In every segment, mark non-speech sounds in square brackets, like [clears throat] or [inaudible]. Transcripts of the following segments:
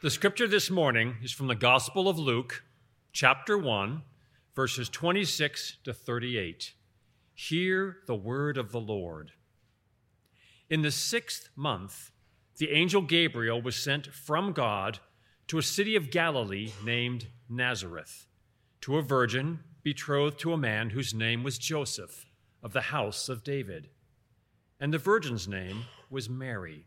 The scripture this morning is from the Gospel of Luke, chapter 1, verses 26 to 38. Hear the word of the Lord. In the sixth month, the angel Gabriel was sent from God to a city of Galilee named Nazareth, to a virgin betrothed to a man whose name was Joseph, of the house of David. And the virgin's name was Mary.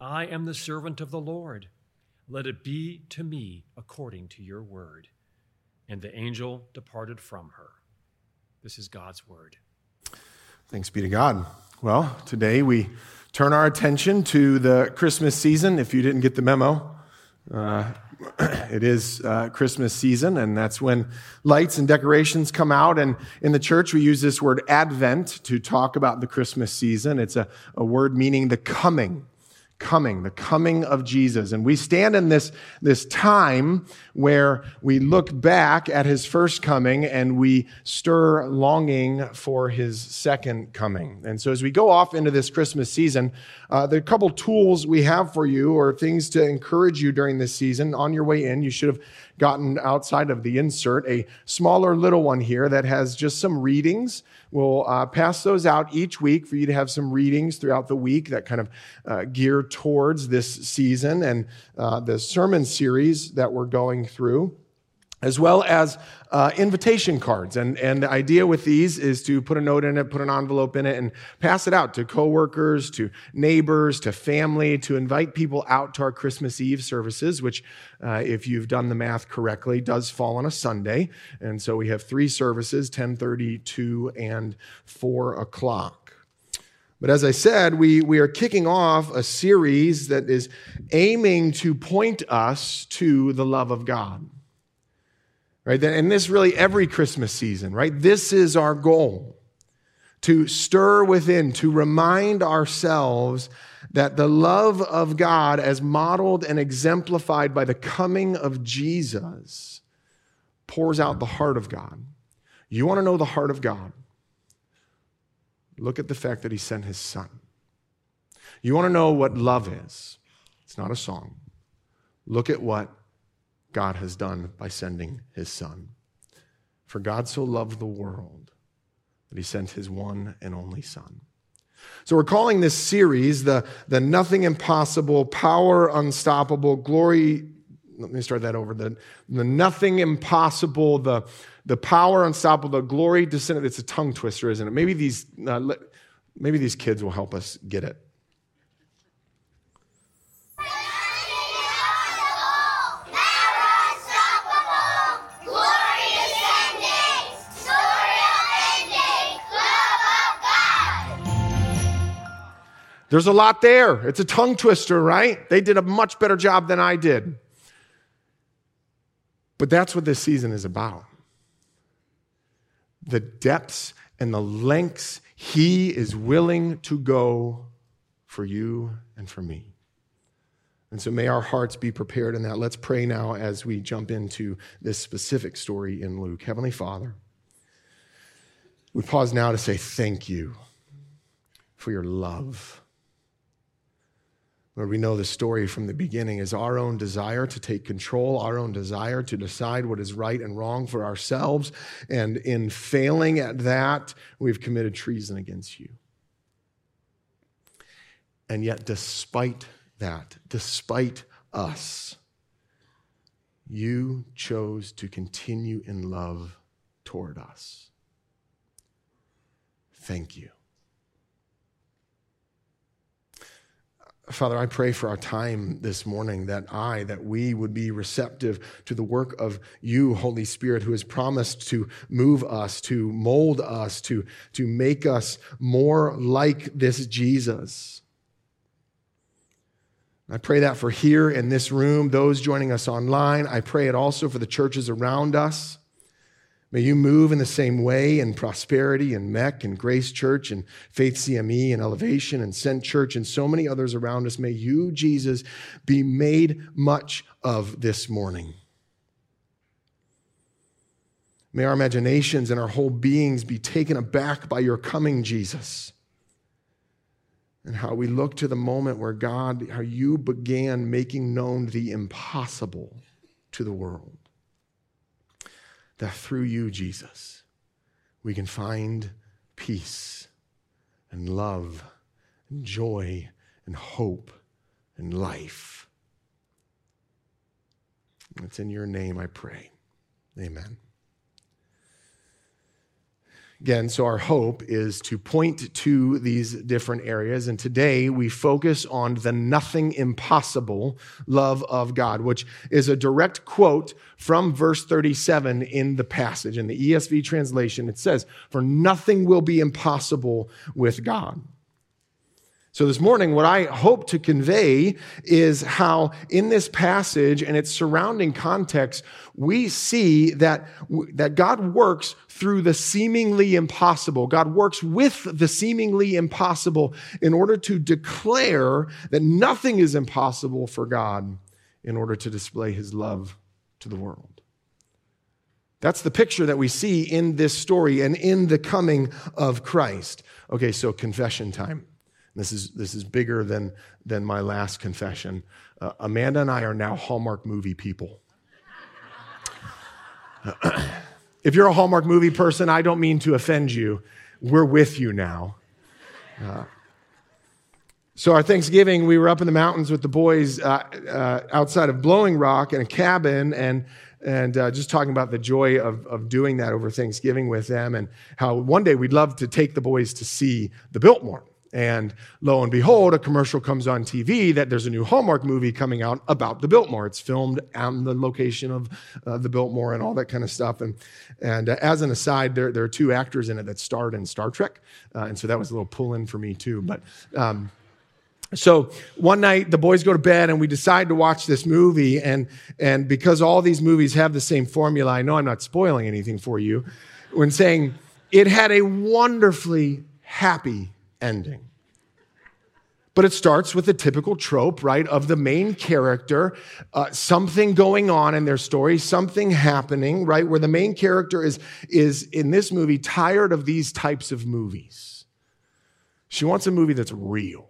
I am the servant of the Lord. Let it be to me according to your word. And the angel departed from her. This is God's word. Thanks be to God. Well, today we turn our attention to the Christmas season. If you didn't get the memo, uh, [clears throat] it is uh, Christmas season, and that's when lights and decorations come out. And in the church, we use this word Advent to talk about the Christmas season. It's a, a word meaning the coming coming, the coming of Jesus. And we stand in this, this time where we look back at his first coming and we stir longing for his second coming. And so as we go off into this Christmas season, uh, there are a couple tools we have for you or things to encourage you during this season. On your way in, you should have gotten outside of the insert a smaller little one here that has just some readings We'll uh, pass those out each week for you to have some readings throughout the week that kind of uh, gear towards this season and uh, the sermon series that we're going through as well as uh, invitation cards. And, and the idea with these is to put a note in it, put an envelope in it, and pass it out to coworkers, to neighbors, to family, to invite people out to our Christmas Eve services, which, uh, if you've done the math correctly, does fall on a Sunday. And so we have three services, 1030, 2, and 4 o'clock. But as I said, we, we are kicking off a series that is aiming to point us to the love of God right? And this really every Christmas season, right? This is our goal to stir within, to remind ourselves that the love of God, as modeled and exemplified by the coming of Jesus, pours out the heart of God. You want to know the heart of God? Look at the fact that He sent His Son. You want to know what love is? It's not a song. Look at what God has done by sending his Son. For God so loved the world that he sent his one and only Son. So we're calling this series the, the Nothing Impossible, Power Unstoppable, Glory. Let me start that over. The, the Nothing Impossible, the, the Power Unstoppable, the Glory Descendant. It's a tongue twister, isn't it? Maybe these, uh, maybe these kids will help us get it. There's a lot there. It's a tongue twister, right? They did a much better job than I did. But that's what this season is about. The depths and the lengths he is willing to go for you and for me. And so may our hearts be prepared in that. Let's pray now as we jump into this specific story in Luke. Heavenly Father, we pause now to say thank you for your love. Lord, we know the story from the beginning is our own desire to take control, our own desire to decide what is right and wrong for ourselves. And in failing at that, we've committed treason against you. And yet, despite that, despite us, you chose to continue in love toward us. Thank you. Father, I pray for our time this morning that I, that we would be receptive to the work of you, Holy Spirit, who has promised to move us, to mold us, to, to make us more like this Jesus. I pray that for here in this room, those joining us online. I pray it also for the churches around us. May you move in the same way in prosperity and MEC and Grace Church and Faith CME and Elevation and Sent Church and so many others around us. May you, Jesus, be made much of this morning. May our imaginations and our whole beings be taken aback by your coming, Jesus. And how we look to the moment where God, how you began making known the impossible to the world that through you, Jesus, we can find peace and love and joy and hope and life. It's in your name I pray. Amen. Again, so our hope is to point to these different areas. And today we focus on the nothing impossible love of God, which is a direct quote from verse 37 in the passage. In the ESV translation, it says, For nothing will be impossible with God. So, this morning, what I hope to convey is how, in this passage and its surrounding context, we see that, that God works through the seemingly impossible. God works with the seemingly impossible in order to declare that nothing is impossible for God in order to display his love to the world. That's the picture that we see in this story and in the coming of Christ. Okay, so confession time. This is, this is bigger than, than my last confession. Uh, Amanda and I are now Hallmark movie people. [clears throat] if you're a Hallmark movie person, I don't mean to offend you. We're with you now. Uh, so, our Thanksgiving, we were up in the mountains with the boys uh, uh outside of Blowing Rock in a cabin, and and uh, just talking about the joy of, of doing that over Thanksgiving with them, and how one day we'd love to take the boys to see the Biltmore. And lo and behold, a commercial comes on TV that there's a new Hallmark movie coming out about the Biltmore. It's filmed on the location of uh, the Biltmore and all that kind of stuff. And, and uh, as an aside, there, there are two actors in it that starred in Star Trek. Uh, and so that was a little pull in for me, too. But um, so one night the boys go to bed and we decide to watch this movie. And, and because all these movies have the same formula, I know I'm not spoiling anything for you when saying it had a wonderfully happy ending. But it starts with the typical trope, right, of the main character, uh, something going on in their story, something happening, right, where the main character is, is in this movie tired of these types of movies. She wants a movie that's real.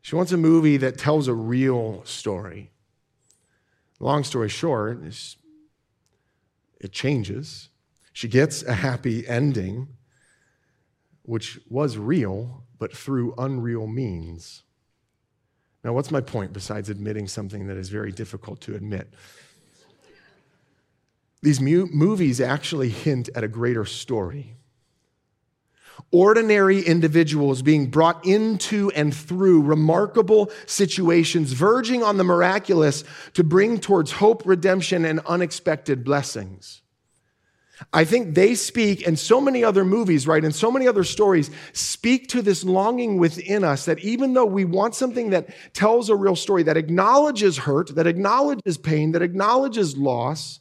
She wants a movie that tells a real story. Long story short, it changes. She gets a happy ending which was real, but through unreal means. Now, what's my point besides admitting something that is very difficult to admit? These mu- movies actually hint at a greater story. Ordinary individuals being brought into and through remarkable situations, verging on the miraculous to bring towards hope, redemption, and unexpected blessings. I think they speak, and so many other movies, right, and so many other stories speak to this longing within us that even though we want something that tells a real story, that acknowledges hurt, that acknowledges pain, that acknowledges loss,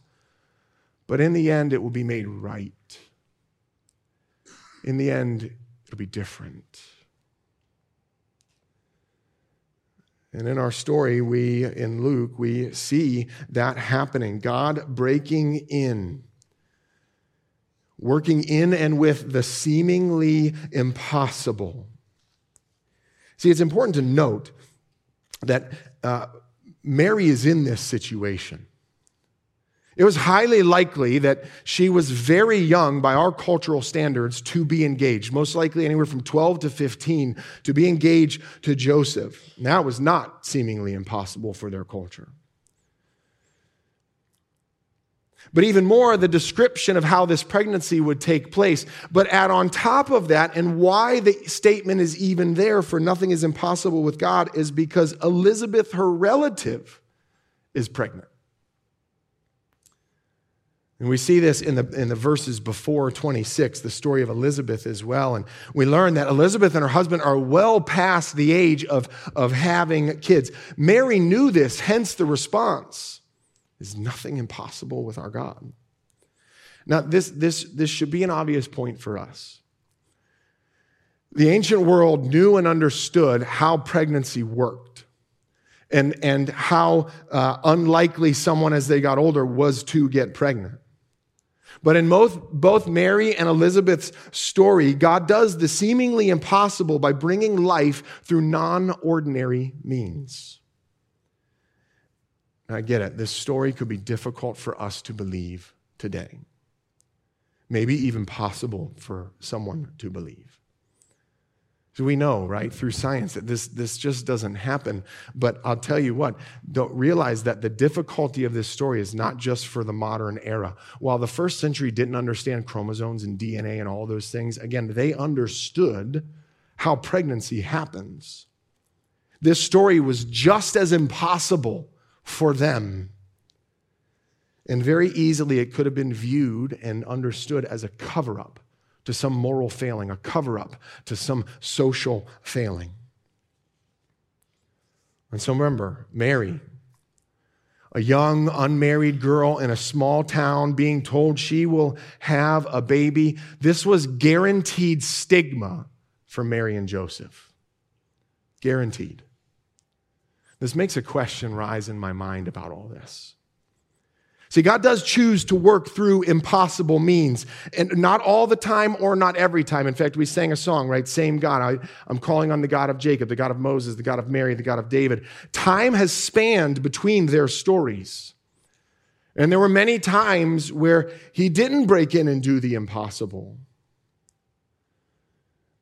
but in the end, it will be made right. In the end, it'll be different. And in our story, we, in Luke, we see that happening God breaking in, working in and with the seemingly impossible. See, it's important to note that uh, Mary is in this situation. It was highly likely that she was very young by our cultural standards to be engaged, most likely anywhere from 12 to 15 to be engaged to Joseph. And That was not seemingly impossible for their culture. But even more, the description of how this pregnancy would take place. But add on top of that, and why the statement is even there for nothing is impossible with God is because Elizabeth, her relative, is pregnant. And we see this in the, in the verses before 26, the story of Elizabeth as well. And we learn that Elizabeth and her husband are well past the age of, of having kids. Mary knew this, hence the response is nothing impossible with our God. Now, this, this, this should be an obvious point for us. The ancient world knew and understood how pregnancy worked and, and how uh, unlikely someone as they got older was to get pregnant. But in both, both Mary and Elizabeth's story, God does the seemingly impossible by bringing life through non ordinary means. I get it. This story could be difficult for us to believe today. Maybe even possible for someone to believe. So we know, right, through science that this, this just doesn't happen. But I'll tell you what, don't realize that the difficulty of this story is not just for the modern era. While the first century didn't understand chromosomes and DNA and all those things, again, they understood how pregnancy happens. This story was just as impossible for them. And very easily, it could have been viewed and understood as a cover up to some moral failing, a cover up to some social failing. And so remember, Mary, a young unmarried girl in a small town being told she will have a baby, this was guaranteed stigma for Mary and Joseph. Guaranteed. This makes a question rise in my mind about all this. See, God does choose to work through impossible means, and not all the time or not every time. In fact, we sang a song, right? Same God. I, I'm calling on the God of Jacob, the God of Moses, the God of Mary, the God of David. Time has spanned between their stories. And there were many times where he didn't break in and do the impossible.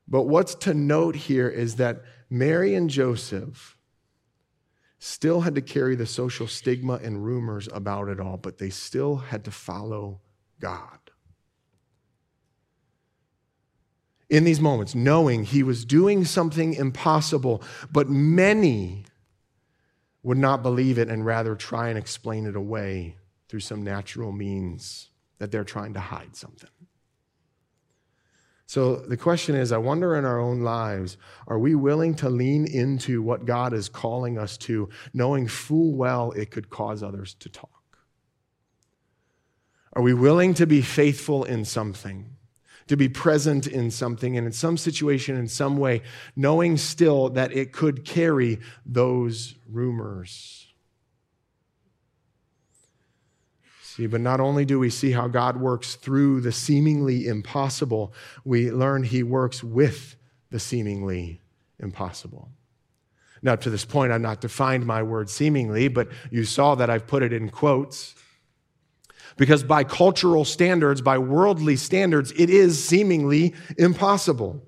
But what's to note here is that Mary and Joseph still had to carry the social stigma and rumors about it all, but they still had to follow God. In these moments, knowing he was doing something impossible, but many would not believe it and rather try and explain it away through some natural means that they're trying to hide something. So the question is I wonder in our own lives, are we willing to lean into what God is calling us to, knowing full well it could cause others to talk? Are we willing to be faithful in something, to be present in something, and in some situation, in some way, knowing still that it could carry those rumors? See, but not only do we see how God works through the seemingly impossible, we learn he works with the seemingly impossible. Now, to this point, I've not defined my word seemingly, but you saw that I've put it in quotes. Because by cultural standards, by worldly standards, it is seemingly impossible.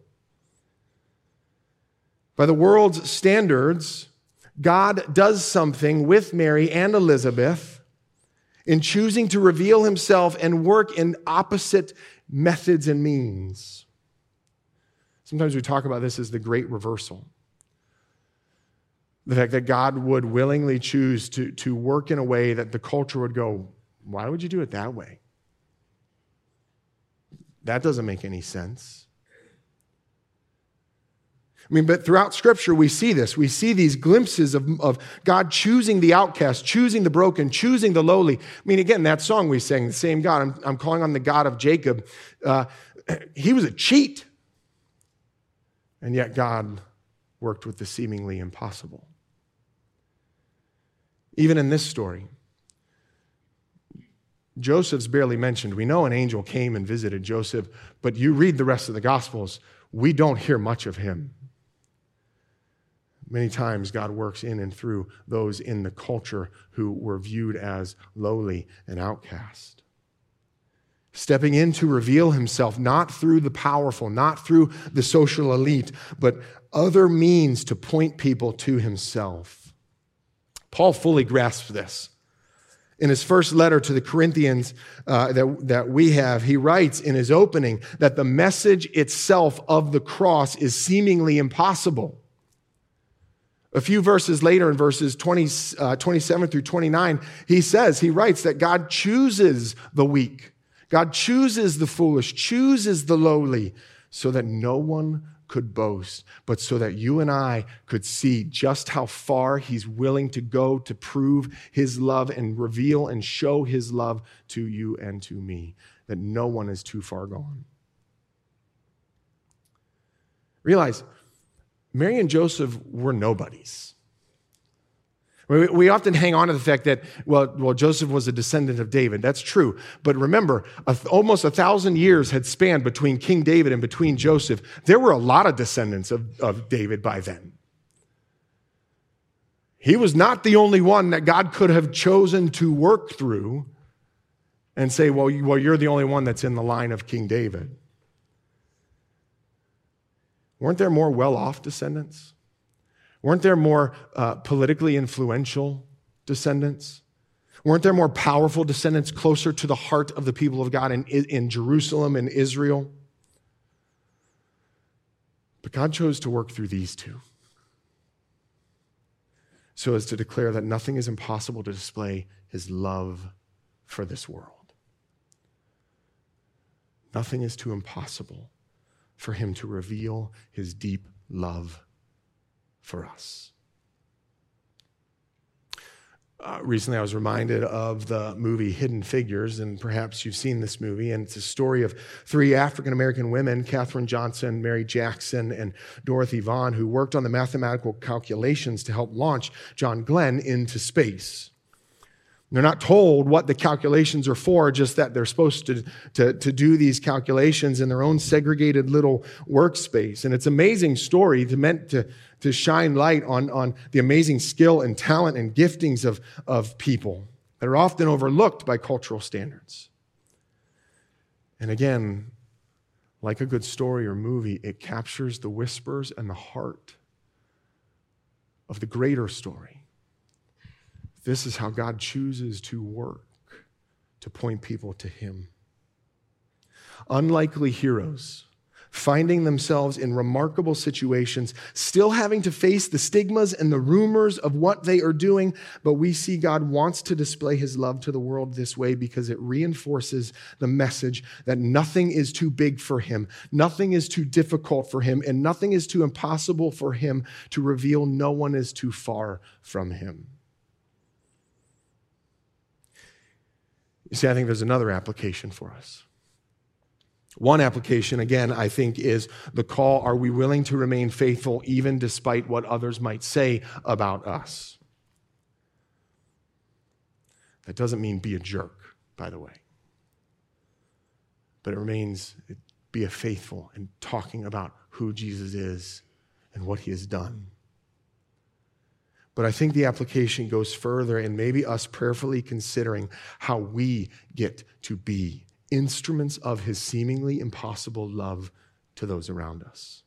By the world's standards, God does something with Mary and Elizabeth in choosing to reveal himself and work in opposite methods and means. Sometimes we talk about this as the great reversal. The fact that God would willingly choose to, to work in a way that the culture would go, why would you do it that way? That doesn't make any sense. I mean, but throughout Scripture, we see this. We see these glimpses of, of God choosing the outcast, choosing the broken, choosing the lowly. I mean, again, that song we sang, the same God, I'm, I'm calling on the God of Jacob. Uh, [clears throat] he was a cheat. And yet, God worked with the seemingly impossible. Even in this story, Joseph's barely mentioned. We know an angel came and visited Joseph, but you read the rest of the Gospels, we don't hear much of him. Many times, God works in and through those in the culture who were viewed as lowly and outcast. Stepping in to reveal himself, not through the powerful, not through the social elite, but other means to point people to himself. Paul fully grasps this. In his first letter to the Corinthians uh, that, that we have, he writes in his opening that the message itself of the cross is seemingly impossible. A few verses later, in verses 20, uh, 27 through 29, he says, he writes that God chooses the weak, God chooses the foolish, chooses the lowly, so that no one could boast, but so that you and I could see just how far he's willing to go to prove his love and reveal and show his love to you and to me, that no one is too far gone. Realize Mary and Joseph were nobodies. We often hang on to the fact that, well, well, Joseph was a descendant of David. That's true. But remember, almost a thousand years had spanned between King David and between Joseph. There were a lot of descendants of, of David by then. He was not the only one that God could have chosen to work through and say, well, you, well, you're the only one that's in the line of King David. Weren't there more well off descendants? Weren't there more uh, politically influential descendants? Weren't there more powerful descendants closer to the heart of the people of God in, in Jerusalem and Israel? But God chose to work through these two so as to declare that nothing is impossible to display his love for this world. Nothing is too impossible for him to reveal his deep love for us. Uh, recently, I was reminded of the movie Hidden Figures, and perhaps you've seen this movie. And it's a story of three African American women, Katherine Johnson, Mary Jackson, and Dorothy Vaughan, who worked on the mathematical calculations to help launch John Glenn into space. They're not told what the calculations are for, just that they're supposed to, to, to do these calculations in their own segregated little workspace. And it's an amazing story to meant to, to shine light on, on the amazing skill and talent and giftings of, of people that are often overlooked by cultural standards. And again, like a good story or movie, it captures the whispers and the heart of the greater story this is how God chooses to work to point people to Him. Unlikely heroes finding themselves in remarkable situations, still having to face the stigmas and the rumors of what they are doing. But we see God wants to display his love to the world this way because it reinforces the message that nothing is too big for him, nothing is too difficult for him, and nothing is too impossible for him to reveal. No one is too far from him. You see, I think there's another application for us. One application, again, I think, is the call are we willing to remain faithful even despite what others might say about us? That doesn't mean be a jerk, by the way. But it remains be a faithful and talking about who Jesus is and what he has done. But I think the application goes further and maybe us prayerfully considering how we get to be instruments of his seemingly impossible love to those around us.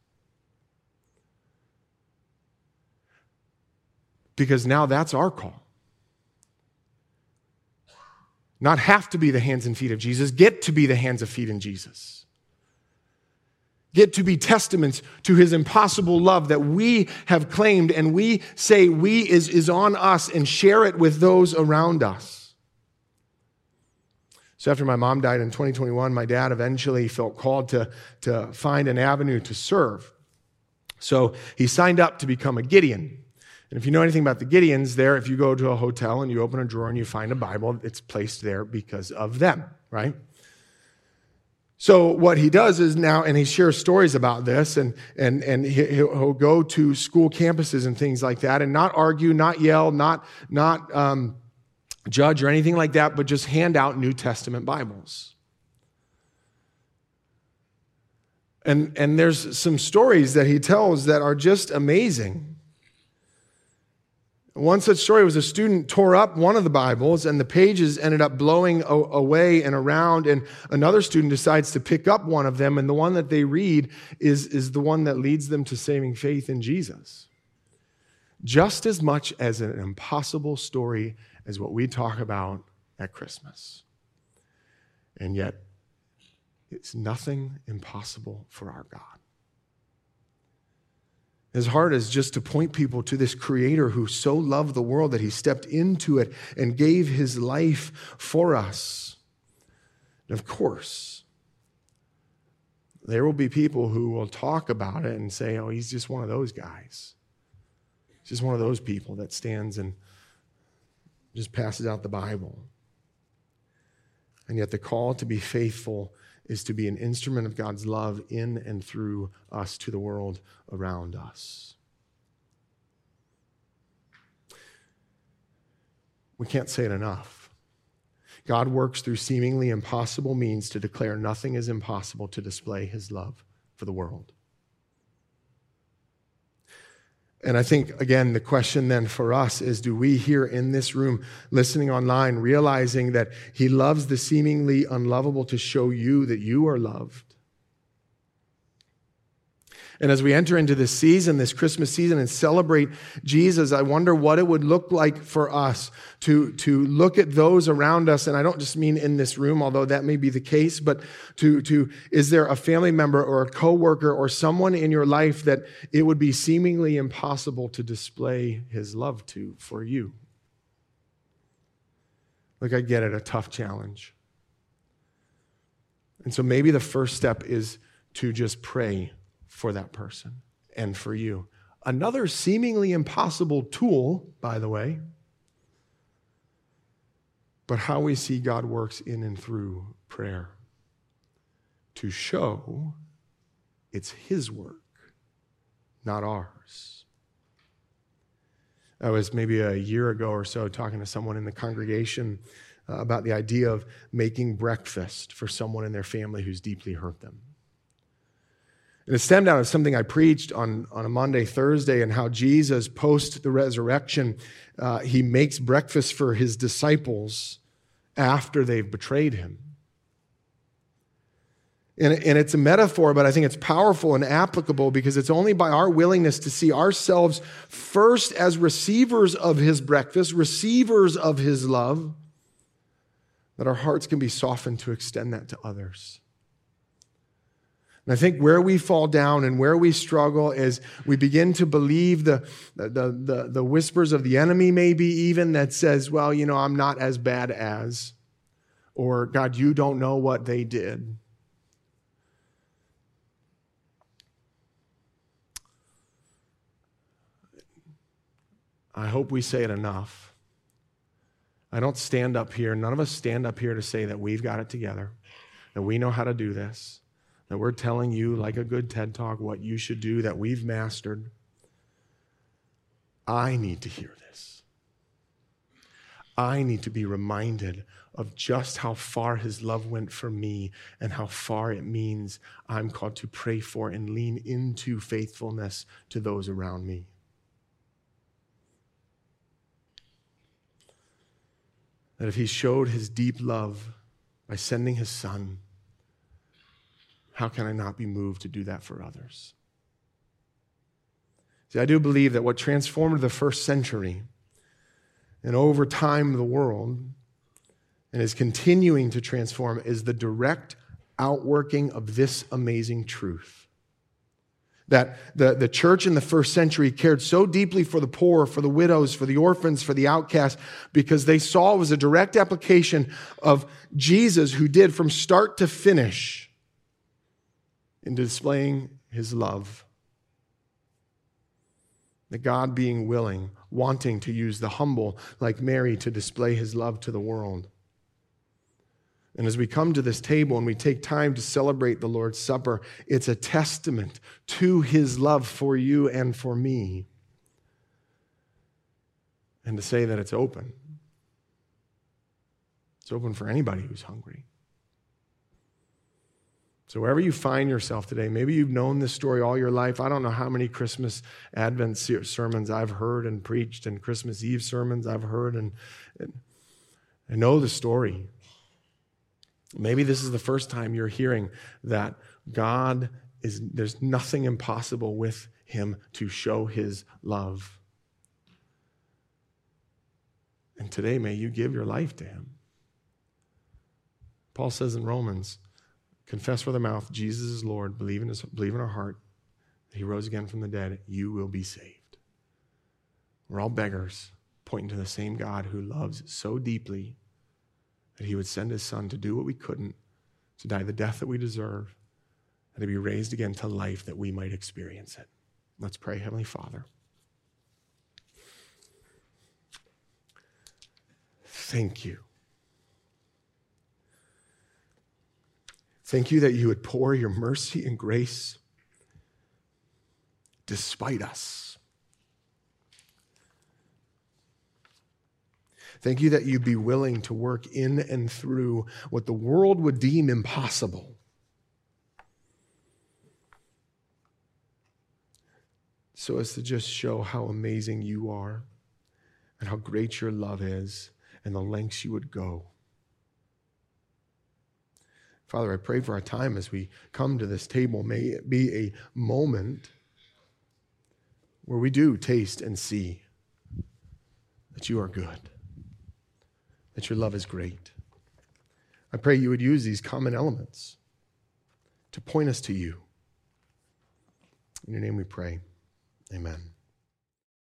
Because now that's our call. Not have to be the hands and feet of Jesus, get to be the hands and feet in Jesus get to be testaments to his impossible love that we have claimed and we say we is, is on us and share it with those around us. So after my mom died in 2021, my dad eventually felt called to, to find an avenue to serve. So he signed up to become a Gideon. And if you know anything about the Gideons, there, if you go to a hotel and you open a drawer and you find a Bible, it's placed there because of them, right? So what he does is now, and he shares stories about this, and and and he'll go to school campuses and things like that, and not argue, not yell, not not um, judge or anything like that, but just hand out New Testament Bibles. And and there's some stories that he tells that are just amazing. One such story was a student tore up one of the Bibles and the pages ended up blowing away and around. And another student decides to pick up one of them, and the one that they read is, is the one that leads them to saving faith in Jesus. Just as much as an impossible story as what we talk about at Christmas. And yet, it's nothing impossible for our God. His heart is just to point people to this creator who so loved the world that he stepped into it and gave his life for us. And of course, there will be people who will talk about it and say, oh, he's just one of those guys. He's just one of those people that stands and just passes out the Bible. And yet, the call to be faithful is to be an instrument of God's love in and through us to the world around us. We can't say it enough. God works through seemingly impossible means to declare nothing is impossible to display his love for the world. And I think, again, the question then for us is do we here in this room, listening online, realizing that He loves the seemingly unlovable to show you that you are loved? And as we enter into this season, this Christmas season, and celebrate Jesus, I wonder what it would look like for us to, to look at those around us. And I don't just mean in this room, although that may be the case, but to, to is there a family member or a coworker or someone in your life that it would be seemingly impossible to display his love to for you? Like, I get it, a tough challenge. And so maybe the first step is to just pray for that person and for you. Another seemingly impossible tool, by the way, but how we see God works in and through prayer to show it's His work, not ours. I was maybe a year ago or so talking to someone in the congregation uh, about the idea of making breakfast for someone in their family who's deeply hurt them. And it stemmed out of something I preached on, on a Maundy, Thursday, and how Jesus, post the resurrection, uh, he makes breakfast for his disciples after they've betrayed him. And, and it's a metaphor, but I think it's powerful and applicable because it's only by our willingness to see ourselves first as receivers of his breakfast, receivers of his love, that our hearts can be softened to extend that to others. And I think where we fall down and where we struggle is we begin to believe the, the, the, the, whispers of the enemy, maybe even that says, well, you know, I'm not as bad as, or God, you don't know what they did. I hope we say it enough. I don't stand up here, none of us stand up here to say that we've got it together, that we know how to do this that we're telling you, like a good TED talk, what you should do that we've mastered. I need to hear this. I need to be reminded of just how far his love went for me and how far it means I'm called to pray for and lean into faithfulness to those around me. That if he showed his deep love by sending his son, how can I not be moved to do that for others? See, I do believe that what transformed the first century and over time the world and is continuing to transform is the direct outworking of this amazing truth. That the, the church in the first century cared so deeply for the poor, for the widows, for the orphans, for the outcasts, because they saw it was a direct application of Jesus who did from start to finish in displaying his love. The God being willing, wanting to use the humble like Mary to display his love to the world. And as we come to this table and we take time to celebrate the Lord's Supper, it's a testament to his love for you and for me. And to say that it's open. It's open for anybody who's hungry. So, wherever you find yourself today, maybe you've known this story all your life. I don't know how many Christmas Advent sermons I've heard and preached, and Christmas Eve sermons I've heard, and, and I know the story. Maybe this is the first time you're hearing that God is, there's nothing impossible with him to show his love. And today, may you give your life to him. Paul says in Romans, confess with our mouth Jesus is Lord, believe in, his, believe in our heart that he rose again from the dead, you will be saved. We're all beggars, pointing to the same God who loves so deeply that he would send his son to do what we couldn't, to die the death that we deserve, and to be raised again to life that we might experience it. Let's pray, Heavenly Father. Thank you. Thank you that you would pour your mercy and grace despite us. Thank you that you'd be willing to work in and through what the world would deem impossible. So as to just show how amazing you are and how great your love is and the lengths you would go. Father, I pray for our time as we come to this table. May it be a moment where we do taste and see that you are good that your love is great. I pray you would use these common elements to point us to you. In your name we pray. Amen.